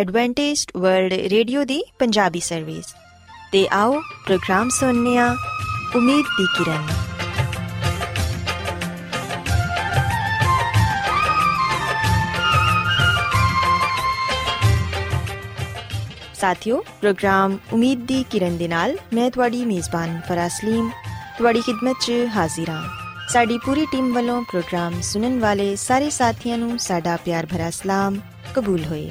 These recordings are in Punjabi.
ਐਡਵੈਂਟਿਸਟ ਵਰਲਡ ਰੇਡੀਓ ਦੀ ਪੰਜਾਬੀ ਸਰਵਿਸ ਤੇ ਆਓ ਪ੍ਰੋਗਰਾਮ ਸੁਣਨੇ ਆ ਉਮੀਦ ਦੀ ਕਿਰਨ। ਸਾਥਿਓ ਪ੍ਰੋਗਰਾਮ ਉਮੀਦ ਦੀ ਕਿਰਨ ਦੇ ਨਾਲ ਮੈਂ ਤੁਹਾਡੀ ਮੇਜ਼ਬਾਨ ਫਰਾਸਲੀਮ ਤੁਹਾਡੀ ਖidmat 'ਚ ਹਾਜ਼ਰ ਹਾਂ। ਸਾਡੀ ਪੂਰੀ ਟੀਮ ਵੱਲੋਂ ਪ੍ਰੋਗਰਾਮ ਸੁਣਨ ਵਾਲੇ ਸਾਰੇ ਸਾਥੀਆਂ ਨੂੰ ਸਾਡਾ ਪਿਆਰ ਭਰਾ ਸਲਾਮ ਕਬੂਲ ਹੋਏ।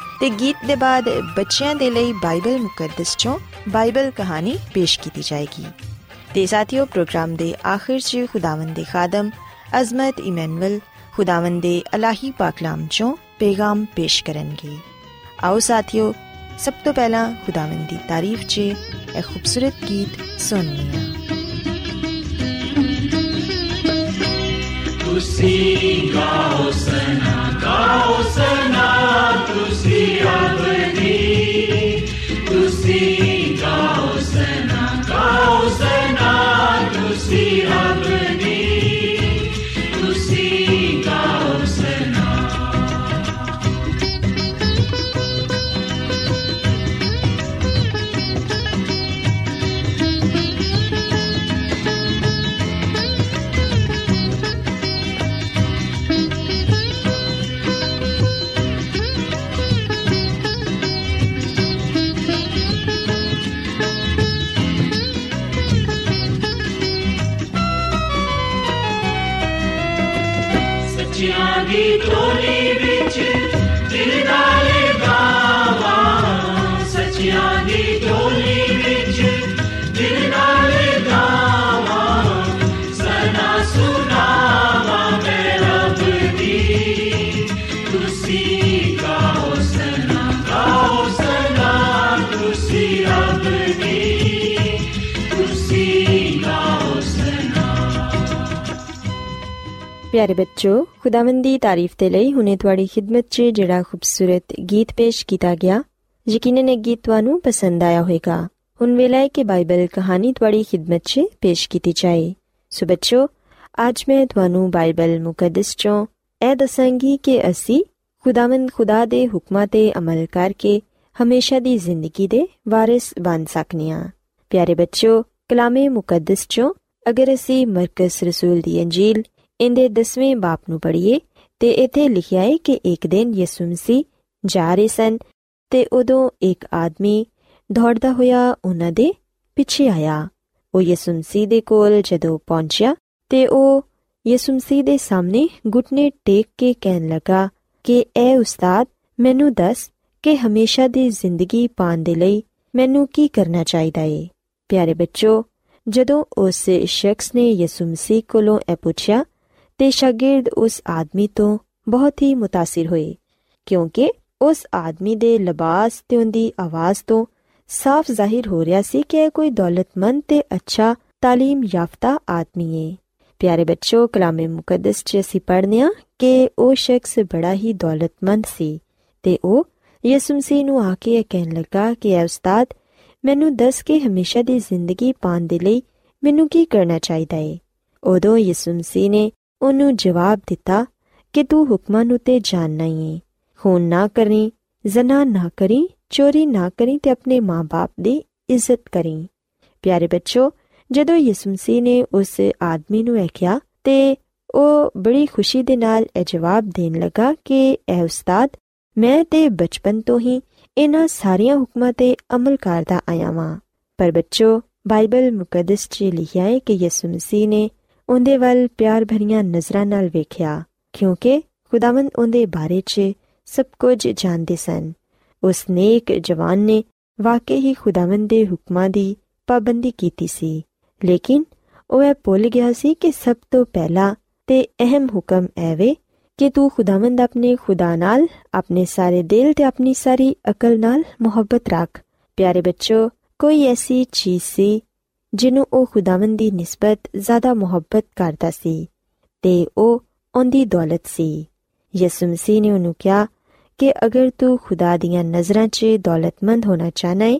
ਤੇ ਗੀਤ ਦੇ ਬਾਅਦ ਬੱਚਿਆਂ ਦੇ ਲਈ ਬਾਈਬਲ ਮੁਕੱਦਸ ਚੋਂ ਬਾਈਬਲ ਕਹਾਣੀ ਪੇਸ਼ ਕੀਤੀ ਜਾਏਗੀ ਤੇ ਸਾਥੀਓ ਪ੍ਰੋਗਰਾਮ ਦੇ ਆਖਿਰ 'ਚ ਖੁਦਾਵੰਦ ਦੇ ਖਾਦਮ ਅਜ਼ਮਤ ਇਮਨੁਅਲ ਖੁਦਾਵੰਦ ਦੇ ਅਲਾਹੀ ਪਾਕਲਾਮ ਚੋਂ ਪੈਗਾਮ ਪੇਸ਼ ਕਰਨਗੇ ਆਓ ਸਾਥੀਓ ਸਭ ਤੋਂ ਪਹਿਲਾਂ ਖੁਦਾਵੰਦ ਦੀ ਤਾਰੀਫ 'ਚ ਇੱਕ ਖੂਬਸੂਰਤ ਗੀਤ ਸੁਣਨੇ ਆ ਤੁਸੀਂ ਗਾਓ ਸਨਾ ਗਾਓ ਸਨਾ ਤੁਸੀਂ ਅਬਦੀ ਤੁਸੀਂ ਗਾਓ ਸਨਾ ਗਾਓ ਸਨਾ ਪਿਆਰੇ ਬੱਚੋ ਖੁਦਾਵੰਦ ਦੀ ਤਾਰੀਫ ਤੇ ਲਈ ਹੁਨੇ ਤੁਹਾਡੀ ਖidmat 'ਚ ਜਿਹੜਾ ਖੂਬਸੂਰਤ ਗੀਤ ਪੇਸ਼ ਕੀਤਾ ਗਿਆ ਯਕੀਨਨ ਇਹ ਗੀਤ ਤੁਹਾਨੂੰ ਪਸੰਦ ਆਇਆ ਹੋਵੇਗਾ ਹੁਣ ਵੇਲਾ ਹੈ ਕਿ ਬਾਈਬਲ ਕਹਾਣੀ ਤੁਹਾਡੀ ਖidmat 'ਚ ਪੇਸ਼ ਕੀਤੀ ਜਾਏ ਸੋ ਬੱਚੋ ਅੱਜ ਮੈਂ ਤੁਹਾਨੂੰ ਬਾਈਬਲ ਮੁਕੱਦਸ 'ਚੋਂ ਇਹ ਦੱਸਾਂਗੀ ਕਿ ਅਸੀਂ ਖੁਦਾਵੰਦ ਖੁਦਾ ਦੇ ਹੁਕਮਾਂ ਤੇ ਅਮਲ ਕਰਕੇ ਹਮੇਸ਼ਾ ਦੀ ਜ਼ਿੰਦਗੀ ਦੇ ਵਾਰਿਸ ਬਣ ਸਕਨੇ ਹਾਂ ਪਿਆਰੇ ਬੱਚੋ ਕਲਾਮੇ ਮੁਕੱਦਸ 'ਚੋਂ ਅਗਰ ਅਸੀਂ ਮਰਕਸ ਰਸੂਲ ਦੀ ਅੰਜੀਲ ਇਹਦੇ 10ਵੇਂ ਬਾਪ ਨੂੰ ਪੜ੍ਹੀਏ ਤੇ ਇੱਥੇ ਲਿਖਿਆ ਹੈ ਕਿ ਇੱਕ ਦਿਨ ਯਿਸੂ ਮਸੀਹ ਜਾ ਰਹੇ ਸਨ ਤੇ ਉਦੋਂ ਇੱਕ ਆਦਮੀ ਦੌੜਦਾ ਹੋਇਆ ਉਹਨਾਂ ਦੇ ਪਿੱਛੇ ਆਇਆ। ਉਹ ਯਿਸੂ ਮਸੀਹ ਦੇ ਕੋਲ ਜਦੋਂ ਪਹੁੰਚਿਆ ਤੇ ਉਹ ਯਿਸੂ ਮਸੀਹ ਦੇ ਸਾਹਮਣੇ ਘੁਟਨੇ ਟੇਕ ਕੇ ਕਹਿਣ ਲੱਗਾ ਕਿ, ਐ ਉਸਤਾਦ, ਮੈਨੂੰ ਦੱਸ ਕਿ ਹਮੇਸ਼ਾ ਦੀ ਜ਼ਿੰਦਗੀ ਪਾਉਣ ਦੇ ਲਈ ਮੈਨੂੰ ਕੀ ਕਰਨਾ ਚਾਹੀਦਾ ਏ? ਪਿਆਰੇ ਬੱਚੋ, ਜਦੋਂ ਉਸ ਸ਼ਖਸ ਨੇ ਯਿਸੂ ਮਸੀਹ ਕੋਲੋਂ ਇਹ ਪੁੱਛਿਆ ਤੇ ਸ਼ਾਗਿਰਦ ਉਸ ਆਦਮੀ ਤੋਂ ਬਹੁਤ ਹੀ متاثر ਹੋਏ ਕਿਉਂਕਿ ਉਸ ਆਦਮੀ ਦੇ ਲਿਬਾਸ ਤੇ ਉਹਦੀ ਆਵਾਜ਼ ਤੋਂ ਸਾਫ਼ ਜ਼ਾਹਿਰ ਹੋ ਰਿਹਾ ਸੀ ਕਿ ਇਹ ਕੋਈ ਦੌਲਤਮੰਦ ਤੇ ਅੱਛਾ تعلیم ਯਾਫਤਾ ਆਦਮੀ ਹੈ ਪਿਆਰੇ ਬੱਚੋ ਕਲਾਮੇ ਮੁਕੱਦਸ 'ਚ ਅਸੀਂ ਪੜ੍ਹਨੇ ਆ ਕਿ ਉਹ ਸ਼ਖਸ ਬੜਾ ਹੀ ਦੌਲਤਮੰਦ ਸੀ ਤੇ ਉਹ ਯਿਸੂ ਮਸੀਹ ਨੂੰ ਆ ਕੇ ਇਹ ਕਹਿਣ ਲੱਗਾ ਕਿ ਐ ਉਸਤਾਦ ਮੈਨੂੰ ਦੱਸ ਕੇ ਹਮੇਸ਼ਾ ਦੀ ਜ਼ਿੰਦਗੀ ਪਾਉਣ ਦੇ ਲਈ ਮੈਨੂੰ ਕੀ ਕਰਨਾ ਚਾਹੀਦਾ ਹੈ ਉਦੋਂ ਯਿਸੂ ਮਸੀਹ ਨੇ ਉਹਨੂੰ ਜਵਾਬ ਦਿੱਤਾ ਕਿ ਤੂੰ ਹੁਕਮਾਂ ਨੂੰ ਤੇ ਜਾਣਨਾ ਹੀ ਹੈ ਖੂਨ ਨਾ ਕਰੀ, ਜ਼ਨਾ ਨਾ ਕਰੀ, ਚੋਰੀ ਨਾ ਕਰੀ ਤੇ ਆਪਣੇ ਮਾਪੇ ਦੀ ਇੱਜ਼ਤ ਕਰੀ। ਪਿਆਰੇ ਬੱਚੋ, ਜਦੋਂ ਯਿਸੂ ਮਸੀਹ ਨੇ ਉਸ ਆਦਮੀ ਨੂੰ ਇਹ ਕਿਹਾ ਤੇ ਉਹ ਬੜੀ ਖੁਸ਼ੀ ਦੇ ਨਾਲ ਇਹ ਜਵਾਬ ਦੇਣ ਲੱਗਾ ਕਿ ਇਹ ਉਸਤਾਦ, ਮੈਂ ਤੇ ਬਚਪਨ ਤੋਂ ਹੀ ਇਹਨਾਂ ਸਾਰੀਆਂ ਹੁਕਮਾਂ ਤੇ ਅਮਲ ਕਰਦਾ ਆਇਆ ਵਾਂ। ਪਰ ਬੱਚੋ, ਬਾਈਬਲ ਮੁਕੱਦਸ 'ਚ ਲਿਖਿਆ ਹੈ ਕਿ ਯਿਸੂ ਮਸੀਹ ਨੇ ਉਹਦੇ ਵੱਲ ਪਿਆਰ ਭਰੀਆਂ ਨਜ਼ਰਾਂ ਨਾਲ ਵੇਖਿਆ, ਕਿਉਂਕਿ ਖੁਦਾਵੰਦ ਉਹਦੇ ਬਾਰੇ 'ਚ ਸਭ ਕੁਝ ਜਾਣਦੇ ਸਨ। ਉਸ ਨੇਕ ਜਵਾਨ ਨੇ ਵਾਕਈ ਹੀ ਖੁਦਾਵੰਦ ਦੇ ਹੁਕਮਾਂ ਦੀ ਪਾਬੰਦੀ ਕੀਤੀ ਸੀ। ਲੇਕਿਨ ਉਹ ਇਹ ਭੁੱਲ ਗਿਆ ਸੀ ਕਿ ਸਭ ਤੋਂ ਪਹਿਲਾ ਤੇ ਅਹਿਮ ਹੁਕਮ ਐਵੇਂ ਕਿ ਤੂੰ ਖੁਦਾਵੰਦ ਆਪਣੇ ਖੁਦਾ ਨਾਲ, ਆਪਣੇ ਸਾਰੇ ਦਿਲ ਤੇ ਆਪਣੀ ਸਾਰੀ ਅਕਲ ਨਾਲ ਮੁਹੱਬਤ ਰੱਖ। ਪਿਆਰੇ ਬੱਚੋ, ਕੋਈ ਐਸੀ ਚੀਜ਼ ਸੀ ਜਿਹਨੂੰ ਉਹ ਖੁਦਾਵੰਦ ਦੀ ਨਿਸਬਤ, ਜ਼ਿਆਦਾ ਮੁਹੱਬਤ ਕਰਦਾ ਸੀ ਤੇ ਉਹ ਉਹਦੀ ਦੌਲਤ ਸੀ। ਯਿਸੂ ਮਸੀਹ ਨੇ ਉਹਨੂੰ ਕਿਹਾ ਕਿ ਅਗਰ ਤੂੰ ਖੁਦਾ ਦੀਆਂ ਨਜ਼ਰਾਂ 'ਚ ਦੌਲਤਮੰਦ ਹੋਣਾ ਚਾਹਨਾ ਹੈ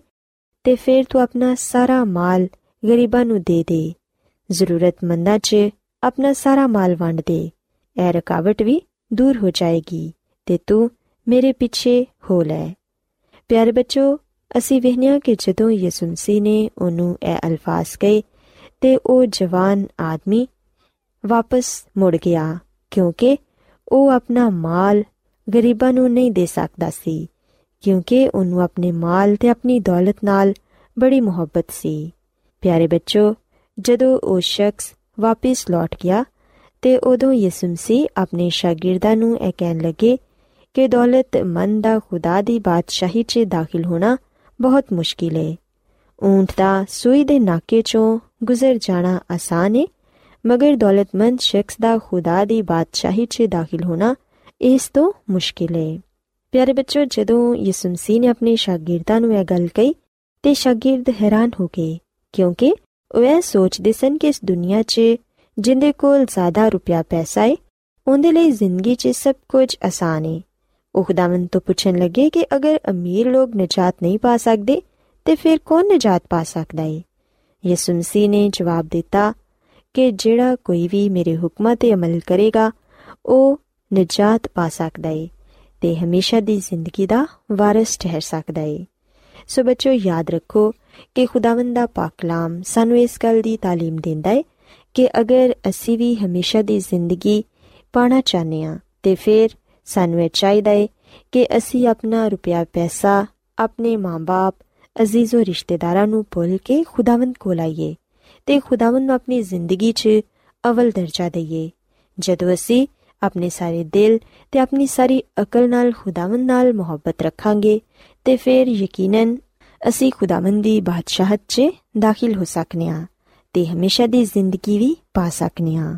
ਤੇ ਫਿਰ ਤੂੰ ਆਪਣਾ ਸਾਰਾ ਮਾਲ ਗਰੀਬਾਂ ਨੂੰ ਦੇ ਦੇ। ਜ਼ਰੂਰਤਮੰਦਾਂ 'ਚ ਆਪਣਾ ਸਾਰਾ ਮਾਲ ਵੰਡ ਦੇ। ਇਹ ਰਕਾਵਟ ਵੀ ਦੂਰ ਹੋ ਜਾਏਗੀ ਤੇ ਤੂੰ ਮੇਰੇ ਪਿੱਛੇ ਹੋ ਲੈ। ਪਿਆਰੇ ਬੱਚੋ ਅਸੀਂ ਵਹਿਨੀਆਂ ਕਿ ਜਦੋਂ ਯਿਸੂ ਮਸੀਹ ਨੇ ਉਹਨੂੰ ਇਹ ਅਲਫਾਜ਼ ਕਹੇ ਤੇ ਉਹ ਜਵਾਨ ਆਦਮੀ ਵਾਪਸ ਮੁੜ ਗਿਆ, ਕਿਉਂਕਿ ਉਹ ਆਪਣਾ ਮਾਲ ਗਰੀਬਾਂ ਨੂੰ ਨਹੀਂ ਦੇ ਸਕਦਾ ਸੀ, ਕਿਉਂਕਿ ਉਹਨੂੰ ਆਪਣੇ ਮਾਲ ਤੇ ਆਪਣੀ ਦੌਲਤ ਨਾਲ ਬੜੀ ਮੁਹੱਬਤ ਸੀ। ਪਿਆਰੇ ਬੱਚੋ, ਜਦੋਂ ਉਹ ਸ਼ਖਸ ਵਾਪਸ ਲੌਟ ਗਿਆ ਤੇ ਉਦੋਂ ਯਿਸੂ ਮਸੀਹ ਆਪਣੇ ਸ਼ਾਗਿਰਦਾਂ ਨੂੰ ਇਹ ਕਹਿਣ ਲੱਗੇ ਕਿ ਦੌਲਤਮੰਦ ਦਾ ਖੁਦਾ ਦੀ ਬਾਦਸ਼ਾਹੀ 'ਚ ਦਾਖਲ ਹੋਣਾ ਬਹੁਤ ਮੁਸ਼ਕਿਲ ਹੈ ਊਂਟ ਦਾ ਸੂਈ ਦੇ ਨਾਕੇ 'ਚੋਂ ਗੁਜ਼ਰ ਜਾਣਾ ਆਸਾਨ ਹੈ ਮਗਰ ਦੌਲਤਮੰਦ ਸ਼ਖਸ ਦਾ ਖੁਦਾ ਦੀ ਬਾਦਸ਼ਾਹੀ 'ਚ ਦਾਖਲ ਹੋਣਾ ਇਸ ਤੋਂ ਮੁਸ਼ਕਿਲ ਹੈ ਪਿਆਰੇ ਬੱਚੋ, ਜਦੋਂ ਯਿਸੂ ਮਸੀਹ ਨੇ ਆਪਣੇ ਸ਼ਾਗਿਰਦਾਂ ਨੂੰ ਇਹ ਗੱਲ ਕਹੀ, ਤੇ ਸ਼ਾਗਿਰਦ ਹੈਰਾਨ ਹੋ ਗਏ, ਕਿਉਂਕਿ ਉਹ ਇਹ ਸੋਚਦੇ ਸਨ ਕਿ ਇਸ ਦੁਨੀਆ 'ਚ ਜਿੰਦੇ ਕੋਲ ਜ਼ਿਆਦਾ ਰੁਪਿਆ ਪੈਸਾ ਹੈ ਉਹਦੇ ਲਈ ਜ਼ਿੰਦਗੀ 'ਚ ਸਭ ਕੁਝ ਆਸਾਨ ਹੈ ਉਹ ਖੁਦਾਵੰਦ ਤੋਂ ਪੁੱਛਣ ਲੱਗੇ ਕਿ ਅਗਰ ਅਮੀਰ ਲੋਕ ਨਜਾਤ ਨਹੀਂ ਪਾ ਸਕਦੇ ਤੇ ਫਿਰ ਕੌਣ ਨਜਾਤ ਪਾ ਸਕਦਾ ਹੈ ਯਿਸੂ ਮਸੀਹ ਨੇ ਜਵਾਬ ਦਿੱਤਾ ਕਿ ਜਿਹੜਾ ਕੋਈ ਵੀ ਮੇਰੇ ਹੁਕਮਾਂ ਤੇ ਅਮਲ ਕਰੇਗਾ ਉਹ ਨਜਾਤ ਪਾ ਸਕਦਾ ਹੈ ਤੇ ਹਮੇਸ਼ਾ ਦੀ ਜ਼ਿੰਦਗੀ ਦਾ ਵਾਰਿਸ ਠਹਿਰ ਸਕਦਾ ਹੈ ਸੋ ਬੱਚੋ ਯਾਦ ਰੱਖੋ ਕਿ ਖੁਦਾਵੰਦ ਦਾ ਪਾਕ ਕਲਾਮ ਸਾਨੂੰ ਇਸ ਗੱਲ ਦੀ تعلیم ਦਿੰਦਾ ਹੈ ਕਿ ਅਗਰ ਅਸੀਂ ਵੀ ਹਮੇਸ਼ਾ ਦੀ ਜ਼ਿੰਦਗੀ ਪਾਣਾ ਚਾਹਨੇ ਆ ਤੇ ਫਿਰ ਸਾਨੂੰ ਇਹ ਚਾਹੀਦਾ ਹੈ ਕਿ ਅਸੀਂ ਆਪਣਾ ਰੁਪਿਆ ਪੈਸਾ ਆਪਣੇ ਮਾਂ-ਬਾਪ, ਅਜ਼ੀਜ਼ੋ ਰਿਸ਼ਤੇਦਾਰਾਂ ਨੂੰ ਭੁੱਲ ਕੇ ਖੁਦਾਵੰਦ ਕੋਲ ਆਈਏ ਤੇ ਖੁਦਾਵੰਦ ਨੂੰ ਆਪਣੀ ਜ਼ਿੰਦਗੀ 'ਚ ਅਵਲ ਦਰਜਾ ਦਈਏ। ਜਦੋਂ ਅਸੀਂ ਆਪਣੇ ਸਾਰੇ ਦਿਲ ਤੇ ਆਪਣੀ ਸਾਰੀ ਅਕਲ ਨਾਲ ਖੁਦਾਵੰਦ ਨਾਲ ਮੁਹੱਬਤ ਰੱਖਾਂਗੇ ਤੇ ਫਿਰ ਯਕੀਨਨ ਅਸੀਂ ਖੁਦਾਵੰਦ ਦੀ ਬਾਦਸ਼ਾਹਤ 'ਚ ਦਾਖਲ ਹੋ ਸਕਨੇ ਆ ਤੇ ਹਮੇਸ਼ਾ ਦੀ ਜ਼ਿੰਦਗੀ ਵੀ ਪਾ ਸਕਨੇ ਆ।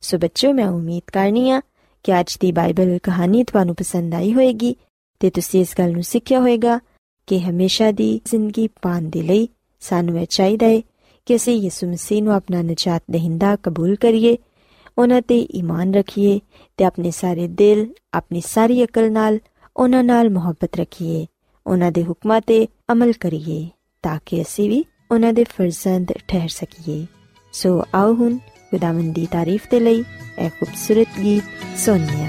ਸੋ ਬੱਚੋ ਮੈਂ ਉਮੀਦ ਕਰਨੀ ਆ ਕਿ ਅੱਜ ਦੀ ਬਾਈਬਲ ਕਹਾਣੀ ਤੁਹਾਨੂੰ ਪਸੰਦ ਆਈ ਹੋਵੇਗੀ ਤੇ ਤੁਸੀਂ ਇਸ ਗੱਲ ਨੂੰ ਸਿੱਖਿਆ ਹੋਵੇਗਾ ਕਿ ਹਮੇਸ਼ਾ ਦੀ ਜ਼ਿੰਦਗੀ ਪਾਣ ਦੇ ਲਈ ਸਾਨੂੰ ਇਹ ਚਾਹੀਦਾ ਹੈ ਕਿ ਅਸੀਂ ਯਿਸੂ ਮਸੀਹ ਨੂੰ ਆਪਣਾ ਨਜਾਤ ਦਹਿੰਦਾ ਕਬੂਲ ਕਰੀਏ, ਉਹਨਾਂ ਤੇ ਈਮਾਨ ਰੱਖੀਏ ਤੇ ਆਪਣੇ ਸਾਰੇ ਦਿਲ, ਆਪਣੀ ਸਾਰੀ ਅਕਲ ਨਾਲ ਉਹਨਾਂ ਨਾਲ ਮੁਹੱਬਤ ਰੱਖੀਏ, ਉਹਨਾਂ ਦੇ ਹੁਕਮਾਂ ਤੇ ਅਮਲ ਕਰੀਏ ਤਾਂ ਕਿ ਅਸੀਂ ਵੀ ਉਹਨਾਂ ਦੇ ਫਰਜ਼ੰਦ ਠਹਿਰ ਸਕੀਏ। ਸੋ ਆਓ ਹੁਣ ਖੁਦਾਵੰਦ ਦੀ ਤਾਰੀਫ ਦੇ ਲਈ ਇਹ ਖੂਬਸੂਰਤ ਗੀਤ ਸੁਣੀਏ